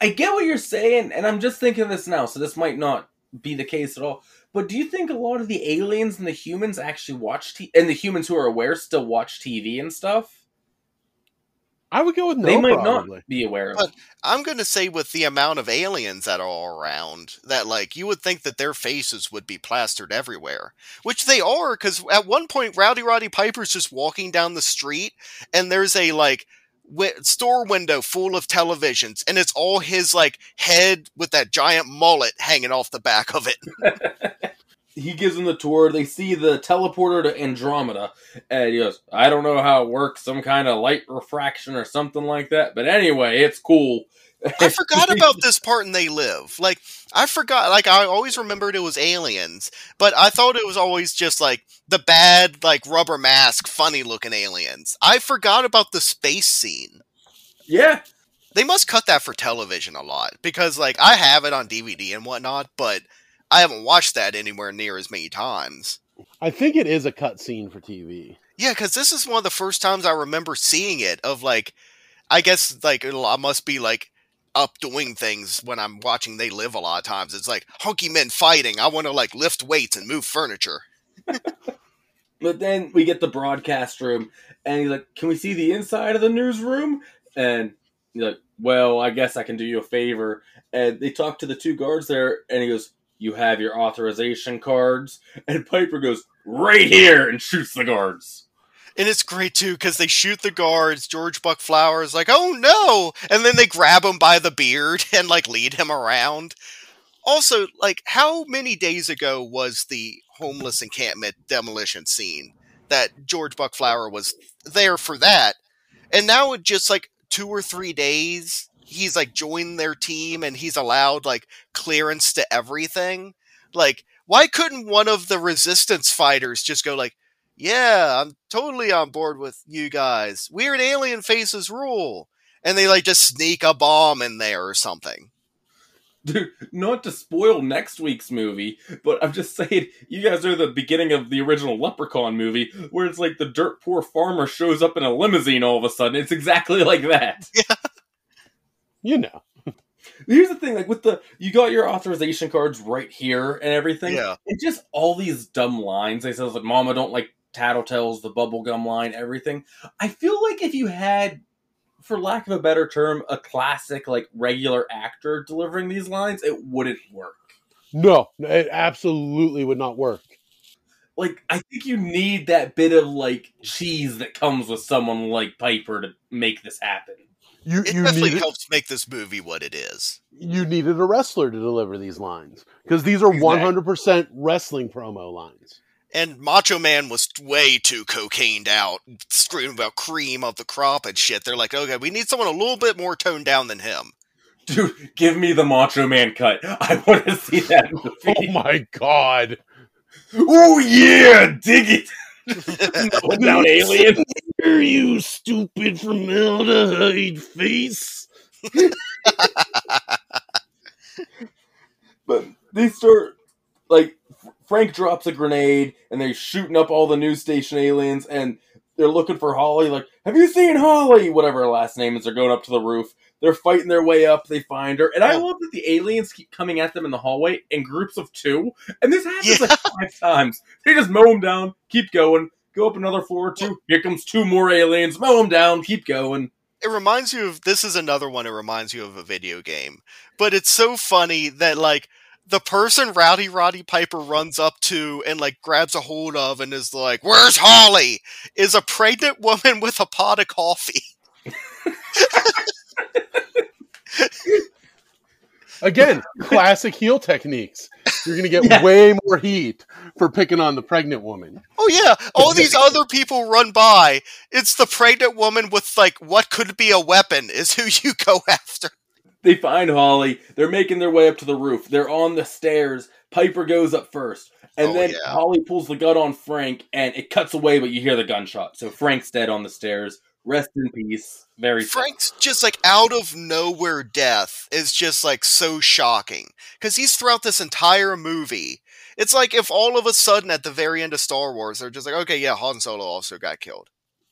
I get what you're saying, and I'm just thinking this now, so this might not be the case at all. But do you think a lot of the aliens and the humans actually watch TV, and the humans who are aware still watch TV and stuff? I would go with no. they might probably. not be aware of. But- I'm going to say with the amount of aliens that are all around, that like you would think that their faces would be plastered everywhere, which they are. Because at one point, Rowdy Roddy Piper's just walking down the street, and there's a like wi- store window full of televisions, and it's all his like head with that giant mullet hanging off the back of it. (laughs) he gives them the tour. They see the teleporter to Andromeda, and he goes, "I don't know how it works, some kind of light refraction or something like that. But anyway, it's cool." I (laughs) forgot about this part in They Live. Like, I forgot. Like, I always remembered it was aliens, but I thought it was always just like the bad, like rubber mask, funny looking aliens. I forgot about the space scene. yeah, They must cut that for television a lot because, like, I have it on DVD and whatnot, but I haven't watched that anywhere near as many times. I think it is a cut scene for TV. Yeah, because this is one of the first times I remember seeing it. Of like, I guess like it'll, I must be like up doing things when I'm watching They Live a lot of times. It's like hunky men fighting. I want to like lift weights and move furniture. (laughs) But then we get the broadcast room, and he's like, "Can we see the inside of the newsroom?" And he's like, "Well, I guess I can do you a favor." And they talk to the two guards there, and he goes, "You have your authorization cards." And Piper goes, "Right here," and shoots the guards. And it's great too because they shoot the guards. George Buck Flower is like, "Oh no!" And then they grab him by the beard (laughs) and like lead him around. Also, like, how many days ago was the homeless encampment demolition scene that George Buck Flower was there for that? And now it just like two or three days, he's like joined their team and he's allowed like clearance to everything. Like, why couldn't one of the resistance fighters just go like, yeah, I'm totally on board with you guys. Weird alien faces rule. And they like just sneak a bomb in there or something. Dude, not to spoil next week's movie, but I'm just saying, you guys are the beginning of the original Leprechaun movie, where it's like the dirt poor farmer shows up in a limousine all of a sudden. It's exactly like that. (laughs) You know. Here's the thing, like with the you got your authorization cards right here and everything. Yeah. And just all these dumb lines. They says like Mama don't like tattletales, the bubblegum line, everything. I feel like if you had for lack of a better term, a classic like regular actor delivering these lines, it wouldn't work. No, it absolutely would not work. Like I think you need that bit of like cheese that comes with someone like Piper to make this happen. You It you definitely needed, helps make this movie what it is. you needed a wrestler to deliver these lines because these are one hundred percent wrestling promo lines. And Macho Man was way too cocained out, screaming about cream of the crop and shit. They're like, okay, we need someone a little bit more toned down than him. Dude, give me the Macho Man cut. (laughs) I want to see that (laughs) oh movie. Oh my god! Oh yeah, dig it. Hold down alien. Are you stupid formaldehyde face? (laughs) But they start like Frank drops a grenade and they're shooting up all the news station aliens and they're looking for Holly. Like, have you seen Holly? Whatever her last name is. They're going up to the roof. They're fighting their way up. They find her, and I love that the aliens keep coming at them in the hallway in groups of two. And this happens Yeah. like five times. They just mow them down, keep going, go up another floor or two. Here comes two more aliens. Mow them down, keep going. it reminds you of this is another one. It reminds you of a video game, but it's so funny that like the person Rowdy Roddy Piper runs up to and like grabs a hold of and is like, "Where's Holly?" is a pregnant woman with a pot of coffee. (laughs) Again, classic heel techniques. You're going to get (laughs) Yeah. way more heat for picking on the pregnant woman. Oh yeah, all these other people run by. It's the pregnant woman with like what could be a weapon is who you go (laughs) after. They find Holly. They're making their way up to the roof. They're on the stairs. Piper goes up first. And Oh, then yeah. Holly pulls the gun on Frank, and it cuts away, but you hear the gunshot. So Frank's dead on the stairs. Rest in peace. Very sad. Frank's just like out of nowhere death is just like so shocking because he's throughout this entire movie. It's like if all of a sudden at the very end of Star Wars they're just like, okay, yeah, Han Solo also got killed.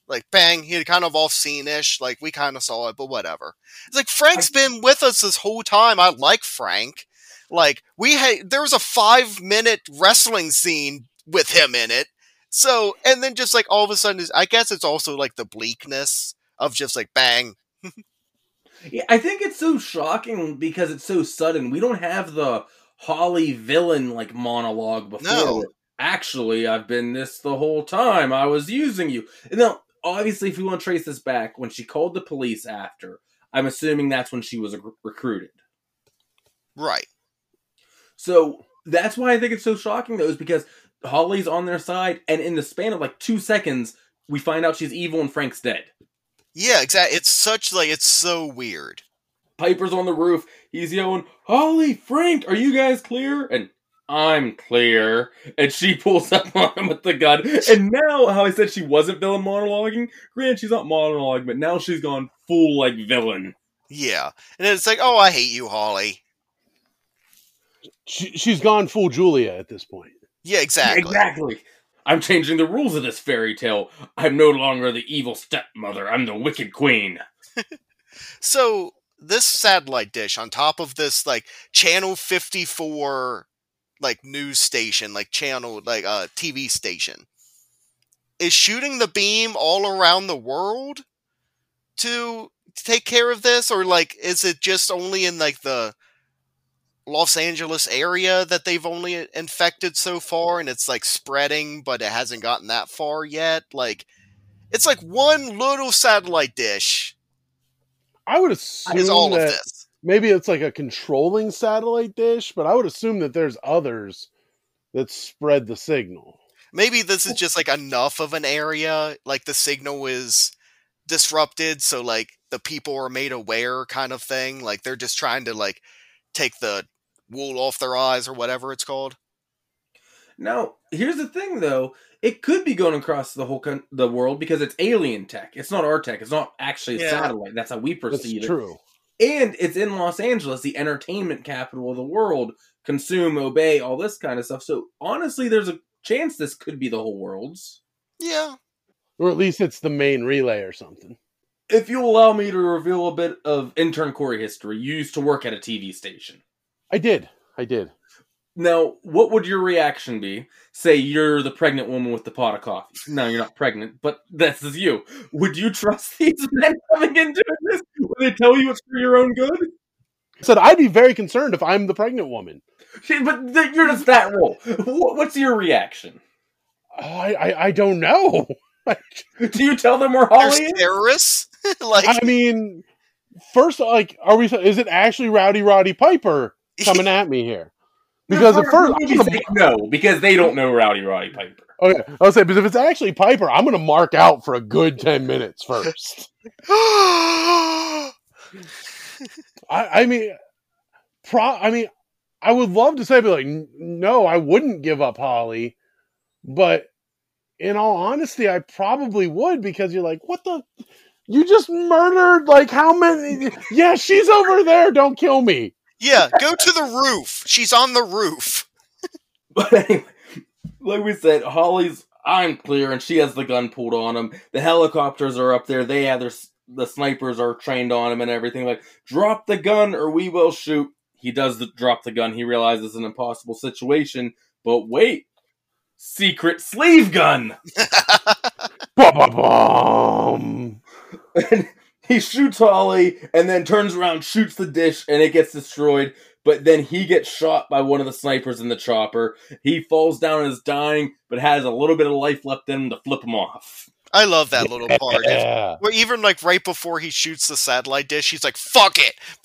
Like bang, he kind of off scene ish. Like we kind of saw it, but whatever. It's like Frank's been with us this whole time. I like Frank. Like we had there was a five minute wrestling scene with him in it. So and then just like all of a sudden, I guess it's also like the bleakness of just like bang, (laughs) Yeah, I think it's so shocking because it's so sudden. We don't have the Holly villain like monologue before. No. Actually, I've been this the whole time. I was using you. And now, obviously, if we want to trace this back, when she called the police after, I'm assuming that's when she was rec- recruited. right. So that's why I think it's so shocking, though, is because Holly's on their side, and in the span of like two seconds, we find out she's evil and Frank's dead. Yeah, exactly. It's such like it's so weird. Piper's on the roof. He's yelling, Holly, Frank, are you guys clear? And I'm clear. And she pulls up (laughs) on him with the gun. And now, how I said she wasn't villain monologuing, granted, she's not monologuing, but now she's gone full like villain. Yeah, and then it's like, oh, I hate you, Holly. She, she's gone full Julia at this point. Yeah, exactly. Exactly. I'm changing the rules of this fairy tale. I'm no longer the evil stepmother. I'm the wicked queen. (laughs) So this satellite dish on top of this like channel 54 like news station, like channel like uh TV station is shooting the beam all around the world to take care of this or like is it just only in like the Los Angeles area that they've only infected so far and it's like spreading but it hasn't gotten that far yet like it's like one little satellite dish I would assume is all that of this maybe it's like a controlling satellite dish, but I would assume that there's others that spread the signal. maybe this is just like enough of an area like the signal is disrupted so like the people are made aware kind of thing like they're just trying to like take the wool off their eyes or whatever it's called Now, here's the thing, though. It could be going across the whole con- the world because it's alien tech. It's not our tech. It's not actually a Yeah. satellite. That's how we That's perceive it. true. And it's in Los Angeles, the entertainment capital of the world. Consume, obey, all this kind of stuff. So honestly, there's a chance this could be the whole world's. yeah Or at least it's the main relay or something. If you allow me to reveal a bit of intern Corey history, you used to work at a TV station. I did. I did. Now, what would your reaction be? Say you're the pregnant woman with the pot of coffee. No, you're not pregnant, but this is you. Would you trust (laughs) these men coming in doing this? Would they tell you it's for your own good? I said I'd be very concerned if I'm the pregnant woman. But you're just that role. What's your reaction? I I, I don't know. (laughs) Do you tell them where there's Holly is? terrorists (laughs) like I mean, first, like, are we? Is it actually Rowdy Roddy Piper (laughs) coming at me here? Because at first, I'm gonna, say no, because they don't know Rowdy Roddy Piper. okay, I'll say, because if it's actually Piper, I'm going to mark out for a good ten minutes first. (laughs) I, I mean, pro. I mean, I would love to say, but like, no, I wouldn't give up Holly, but in all honesty, I probably would because you're like, what the. You just murdered like how many? Yeah, she's over there. Don't kill me. Yeah go to the roof she's on the roof (laughs) But anyway, like we said, Holly's I'm clear, and she has the gun pulled on him. The helicopters are up there. They have their the snipers are trained on him and everything. Like, drop the gun or we will shoot. He does the, drop the gun. He realizes it's an impossible situation. But wait, secret sleeve gun. (laughs) Ba-ba-bum. (laughs) he shoots Holly and then turns around, shoots the dish, and it gets destroyed. But then he gets shot by one of the snipers in the chopper. He falls down and is dying, but has a little bit of life left in him to flip him off. I love that little part. Yeah. Where even like right before he shoots the satellite dish, he's like, "Fuck it," (laughs)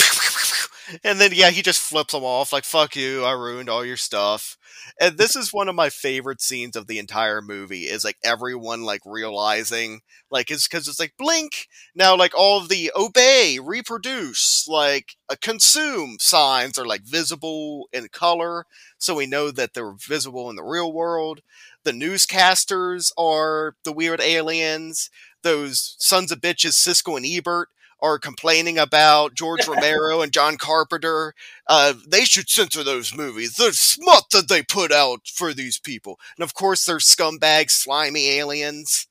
and then yeah, he just flips him off like, "Fuck you, I ruined all your stuff." And this is one of my favorite scenes of the entire movie. Is like everyone like realizing like it's because it's like blink now, like all of the obey, reproduce, like uh, consume signs are like visible in color, so we know that they're visible in the real world. The newscasters are the weird aliens those sons of bitches, Siskel and Ebert, are complaining about George (laughs) Romero and John Carpenter. Uh, they should censor those movies. The smut that they put out for these people. And of course, they're scumbag, slimy aliens.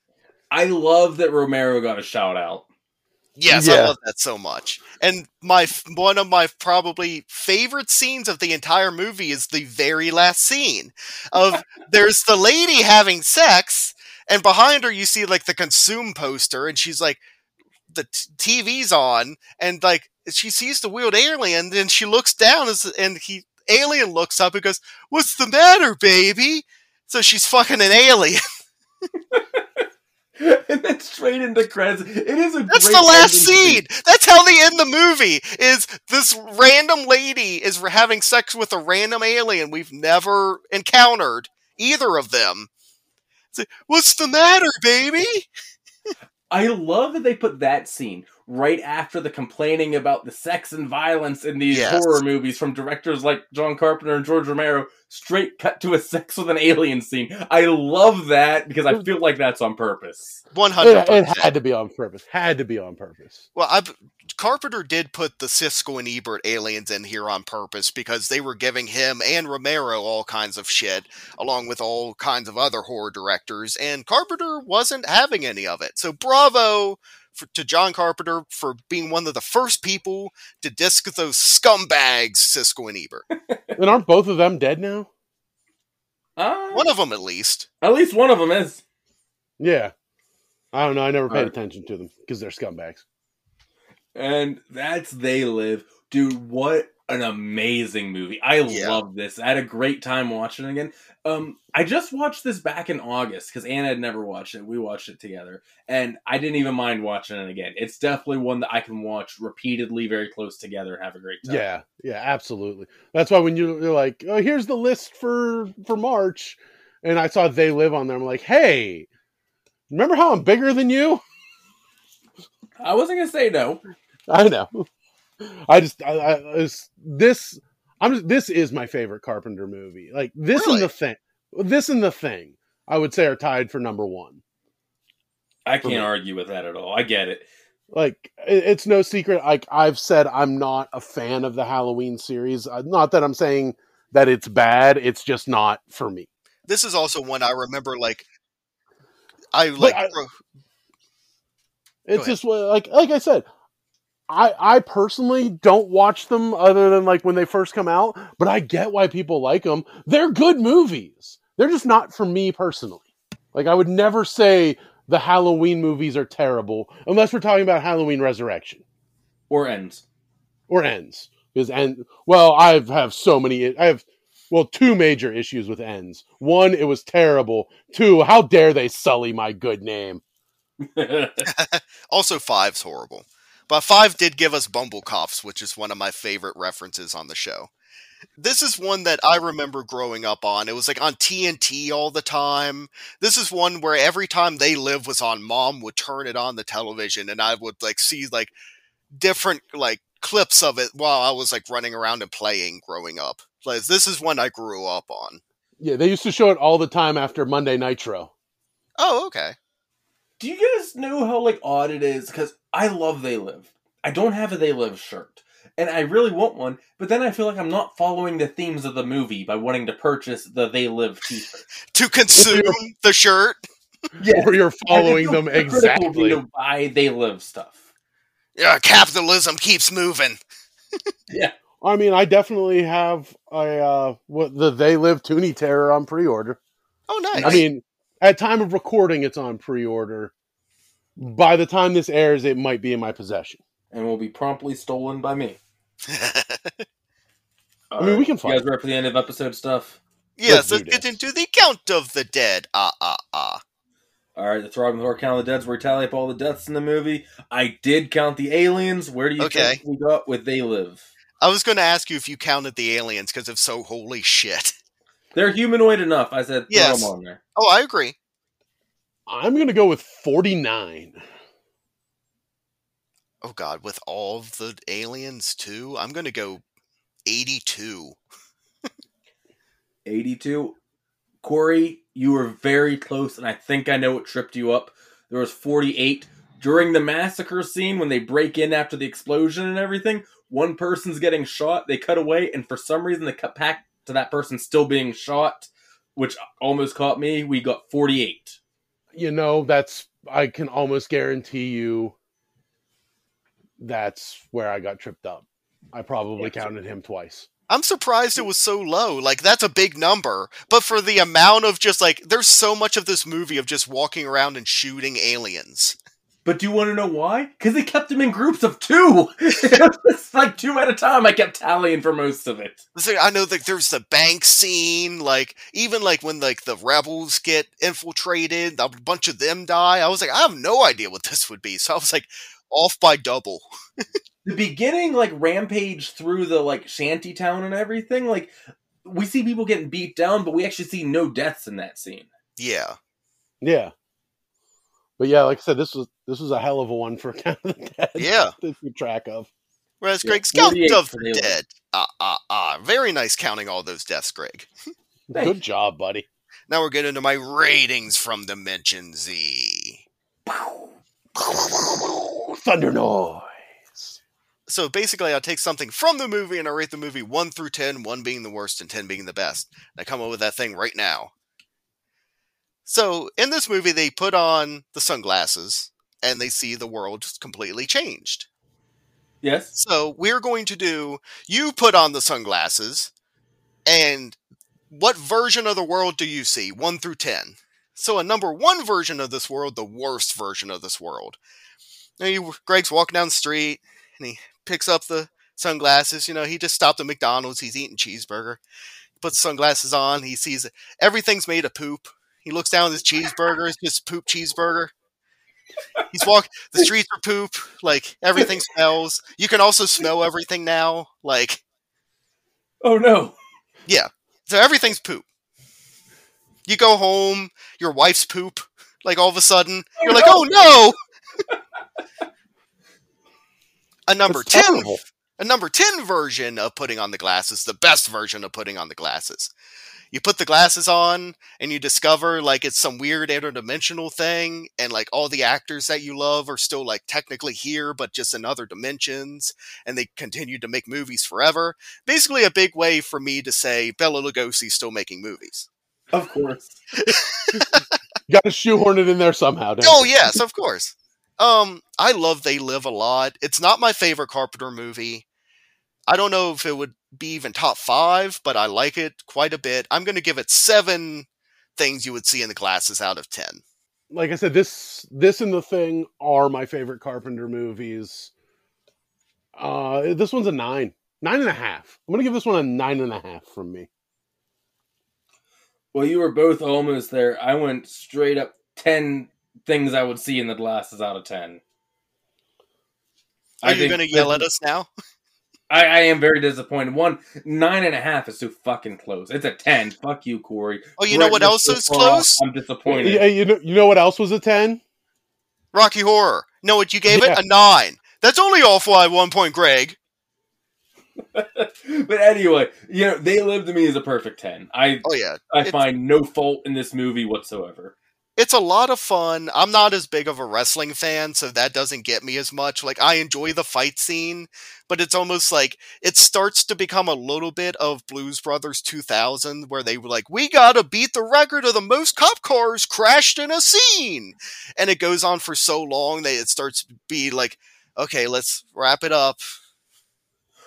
I love that Romero got a shout out. Yes, I love that so much. And my one of my probably favorite scenes of the entire movie is the very last scene of (laughs) there's the lady having sex and behind her you see like the consume poster and she's like the t- TV's on and like she sees the weird alien and she looks down as- and he alien looks up and goes, "What's the matter, baby?" So she's fucking an alien. (laughs) (laughs) and then straight into credits. It is a That's the last ending scene. That's how they end the movie. Is this random lady is having sex with a random alien we've never encountered either of them. Like, What's the matter, baby? (laughs) I love that they put that scene right after the complaining about the sex and violence in these Yes. horror movies from directors like John Carpenter and George Romero. Straight cut to a sex with an alien scene. I love that because I mm. feel like that's on purpose. One hundred It, it had to be on purpose. Had to be on purpose. Well, I Carpenter did put the Siskel and Ebert aliens in here on purpose because they were giving him and Romero all kinds of shit, along with all kinds of other horror directors, and Carpenter wasn't having any of it. So, bravo for, to John Carpenter for being one of the first people to disc those scumbags, Siskel and Ebert. (laughs) And aren't both of them dead now? Uh, One of them, at least. at least one of them is. Yeah. I don't know. I never paid Alright. attention to them because they're scumbags. And that's They Live. Dude, what an amazing movie. I Yeah. love this. I had a great time watching it again. Um, I just watched this back in August because Anna had never watched it. We watched it together. And I didn't even mind watching it again. It's definitely one that I can watch repeatedly, very close together, and have a great time. Yeah, yeah, absolutely. That's why when you- you're like, "Oh, here's the list for for March," and I saw they live on there, I'm like, "Hey, remember how I'm bigger than you?" I wasn't going to say no. I know. I just, I, I it's- this, I'm just, this is my favorite Carpenter movie. Like this Really? and the thing, this and the thing, I would say are tied for number one. I can't argue with that at all. I get it. like it- it's no secret like i've said i'm not a fan of the halloween series Uh, not that i'm saying that it's bad it's just not for me This is also one I remember, like, I like. I- it's just like like i said i i personally don't watch them other than like when they first come out but i get why people like them they're good movies. They're just not for me personally. Like i would never say the halloween movies are terrible unless we're talking about halloween resurrection. Or ends. or ends. Because and well i have so many i have well two major issues with ends. One it was terrible. Two how dare they sully my good name? (laughs) (laughs) Also, five's horrible. But five did give us Bumblecops, which is one of my favorite references on the show. This is one that I remember growing up on. It was like on TNT all the time. This is one where every time They Live was on, mom would turn it on the television and I would like see like different like clips of it while I was like running around and playing growing up. Like, this is one I grew up on. yeah they used to show it all the time after monday nitro Oh, okay. Do you guys know how like odd it is? Because I love They Live. I don't have a They Live shirt, and I really want one. But then I feel like I'm not following the themes of the movie by wanting to purchase the They Live T-shirt. (laughs) To consume the shirt. Yeah, or you're following them exactly To buy They Live stuff. Yeah, capitalism keeps moving. (laughs) Yeah, i mean i definitely have a uh what the they live Toony Terror on pre-order Oh, nice. i mean at time of recording it's on pre-order By the time this airs, it might be in my possession. and will be promptly stolen by me. (laughs) I mean, we can You find guys ready for the end of episode stuff? yes, Let's let's get into the count of the dead. Ah, ah, ah. All right, that's Robin Hood Count of the Deads. where We tally up all the deaths in the movie. I did count the aliens. Where do you Okay. think we got with They Live? I was going to ask you if you counted the aliens, because if so, holy shit. They're humanoid enough. I said throw Yes. them on there. Oh, I agree. I'm going to go with 49. Oh, God, with all of the aliens, too? I'm going to go 82. (laughs) 82. Corey, you were very close, and I think I know what tripped you up. There was 48. During the massacre scene, when they break in after the explosion and everything, one person's getting shot. They cut away, and for some reason, they cut back to that person still being shot, which almost caught me. We got 48. You know, that's, I can almost guarantee you that's where I got tripped up. I probably counted him twice. I'm surprised it was so low. Like, that's a big number. But for the amount of just, like, there's so much of this movie of just walking around and shooting aliens. But do you want to know why? Because they kept them in groups of two. it's (laughs) (laughs) like two at a time. I kept tallying for most of it. So I know that there's the bank scene, like even like when like the rebels get infiltrated, a bunch of them die. I was like, I have no idea what this would be. So I was like, off by double. the beginning like rampage through the like shanty town and everything like we see people getting beat down but we actually see no deaths in that scene Yeah, Yeah. But yeah, like I said, this was this was a hell of a one for Count of the Dead yeah. (laughs) to keep track of. Whereas Yeah, Greg's count 48 of for the the dead. Ah, ah, ah. Very nice counting all those deaths, Greg. Good job, buddy. Now we're getting into my ratings from Dimension Z. Thunder noise. So basically, I'll take something from the movie and I rate the movie 1 through 10, 1 being the worst and 10 being the best. And I come up with that thing right now. So, in this movie, they put on the sunglasses and they see the world completely changed. yes So, we're going to do you put on the sunglasses, and what version of the world do you see? 1 through 10. So, a number one version of this world, the worst version of this world. Now, you, Greg's walking down the street and he picks up the sunglasses. You know, he just stopped at McDonald's. He's eating cheeseburger. He puts sunglasses on. He sees everything's made of poop. He looks down at his cheeseburger. It's just poop cheeseburger. He's walk. The streets are poop. Like everything smells. You can also smell everything now. Like oh no Yeah. so, everything's poop. You go home. Your wife's poop. Like all of a sudden, you're like, oh no. A number That's ten terrible. a number 10 version of putting on the glasses, the best version of putting on the glasses. You put the glasses on and you discover like it's some weird interdimensional thing and like all the actors that you love are still like technically here but just in other dimensions and they continue to make movies forever. Basically a big way for me to say Bela Lugosi's still making movies. of course (laughs) Got to shoehorn it in there somehow. Oh yes, of course. Um, I love They Live a lot. It's not my favorite Carpenter movie. I don't know if it would be even top five, but I like it quite a bit. I'm going to give it seven things you would see in the glasses out of ten. Like I said, this this and the thing are my favorite Carpenter movies. Uh, this one's a nine, nine and a half. I'm gonna give this one a nine and a half from me. well you were both almost there i went straight up 10 things i would see in the glasses out of 10 Are I you going to yell at us now? (laughs) I, I am very disappointed. One nine and a half is too fucking close. It's a ten. Fuck you, Corey. Oh, you know We're what else is far off, close? I'm disappointed. Yeah, you know, you know what else was a ten? Rocky Horror. No, what you gave Yeah. it a nine. That's only off by one point, Greg. (laughs) but anyway, you know, they live to me as a perfect ten. I Oh yeah, I it's- find no fault in this movie whatsoever. It's a lot of fun. I'm not as big of a wrestling fan, so that doesn't get me as much. Like I enjoy the fight scene, but it's almost like it starts to become a little bit of Blues Brothers 2000 where they were like, "We got to beat the record of the most cop cars crashed in a scene." And it goes on for so long that it starts to be like, "Okay, let's wrap it up."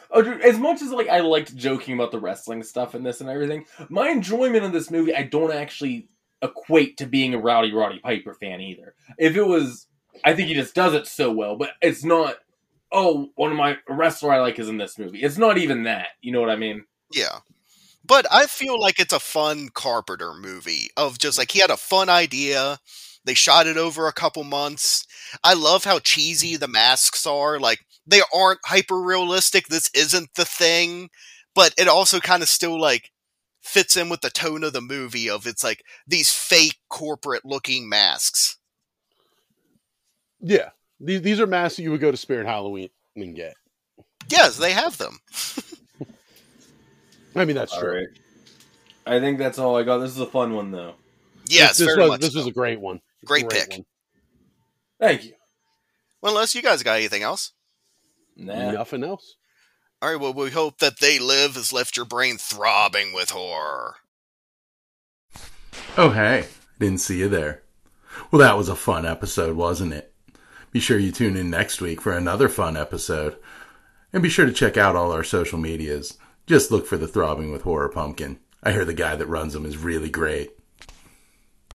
Oh, dude, as much as like I liked joking about the wrestling stuff and this and everything, my enjoyment of this movie I don't actually equate to being a Rowdy Roddy Piper fan either. If it was I think he just does it so well, but it's not. Oh, one of my wrestler I like is in this movie. It's not even that. You know what I mean? Yeah. But I feel like it's a fun Carpenter movie of just like he had a fun idea. They shot it over a couple months. I love how cheesy the masks are. Like they aren't hyper realistic. This isn't the thing, but it also kind of still like fits in with the tone of the movie of it's like these fake corporate looking masks. Yeah, these these are masks that you would go to Spirit Halloween and get. Yes, they have them. (laughs) I mean, that's All true. right. I think that's all I got. This is a fun one though. Yes, this, this very was much this so. was a great one. Great pick. one. Thank you. Well, unless you guys got anything else. Nah. Nothing else. All right, well, we hope that They Live has left your brain throbbing with horror. Oh, hey, didn't see you there. Well, that was a fun episode, wasn't it? Be sure you tune in next week for another fun episode. And be sure to check out all our social medias. Just look for the Throbbing with Horror Pumpkin. I hear the guy that runs them is really great.